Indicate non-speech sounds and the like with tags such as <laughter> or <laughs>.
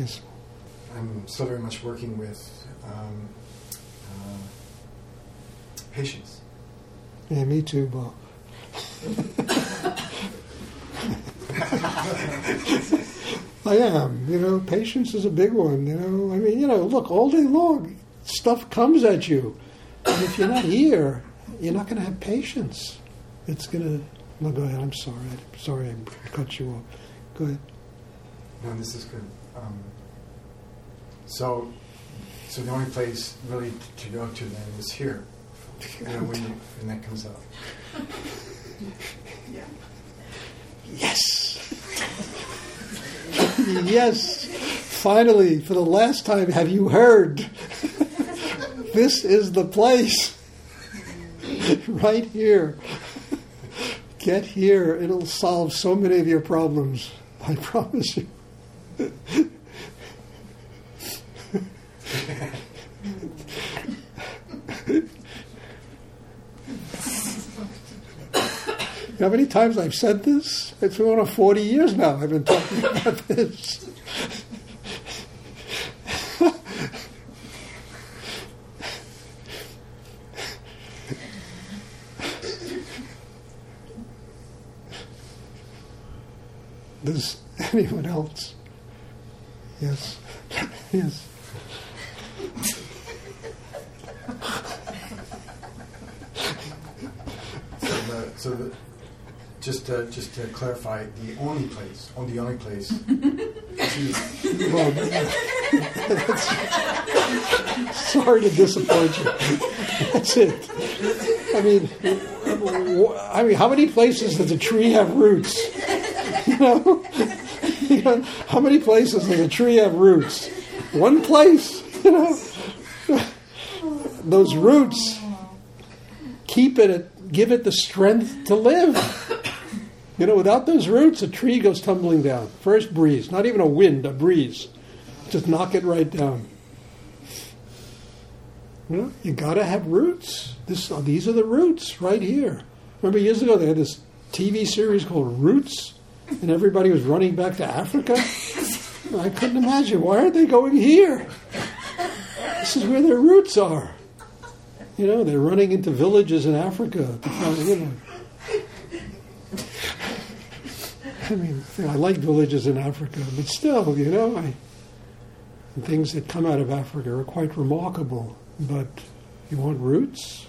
Yes. I'm still very much working with um, uh, patients. Yeah, me too, Bob. I am. You know, patience is a big one. You know, I mean, you know, look, all day long, stuff comes at you, and if you're not here, you're not going to have patience. It's going to. No, go ahead. I'm sorry. I'm sorry I cut you off. Go ahead. No, this is good. Um, so, so the only place really to go to then is here. You know, when, you, when that comes up. <laughs> Yes. <laughs> yes. Finally, for the last time, have you heard? <laughs> this is the place. right here. Get here. It'll solve so many of your problems. I promise you. You know how many times I've said this? It's been on 40 years now I've been talking about this. Does anyone else? Yes. Yes. So, the, so the, just to, just to clarify, the only place, on the only place. <laughs> to, Well, that's, <laughs> sorry to disappoint you. That's it. I mean, I mean, how many places does a tree have roots? <laughs> You know, You <laughs> know, how many places does a tree have roots? One place. <laughs> You know, <laughs> those roots keep it, give it the strength to live. You know, without those roots, a tree goes tumbling down. First breeze, not even a wind, a breeze. Just knock it right down. You know, you gotta have roots. This, these are the roots right here. Remember years ago they had this TV series called Roots, and everybody was running back to Africa. I couldn't imagine why aren't they going here? This is where their roots are. You know, they're running into villages in Africa. Find, you know. I mean, I like villages in Africa, but still, you know, I, things that come out of Africa are quite remarkable. But you want roots?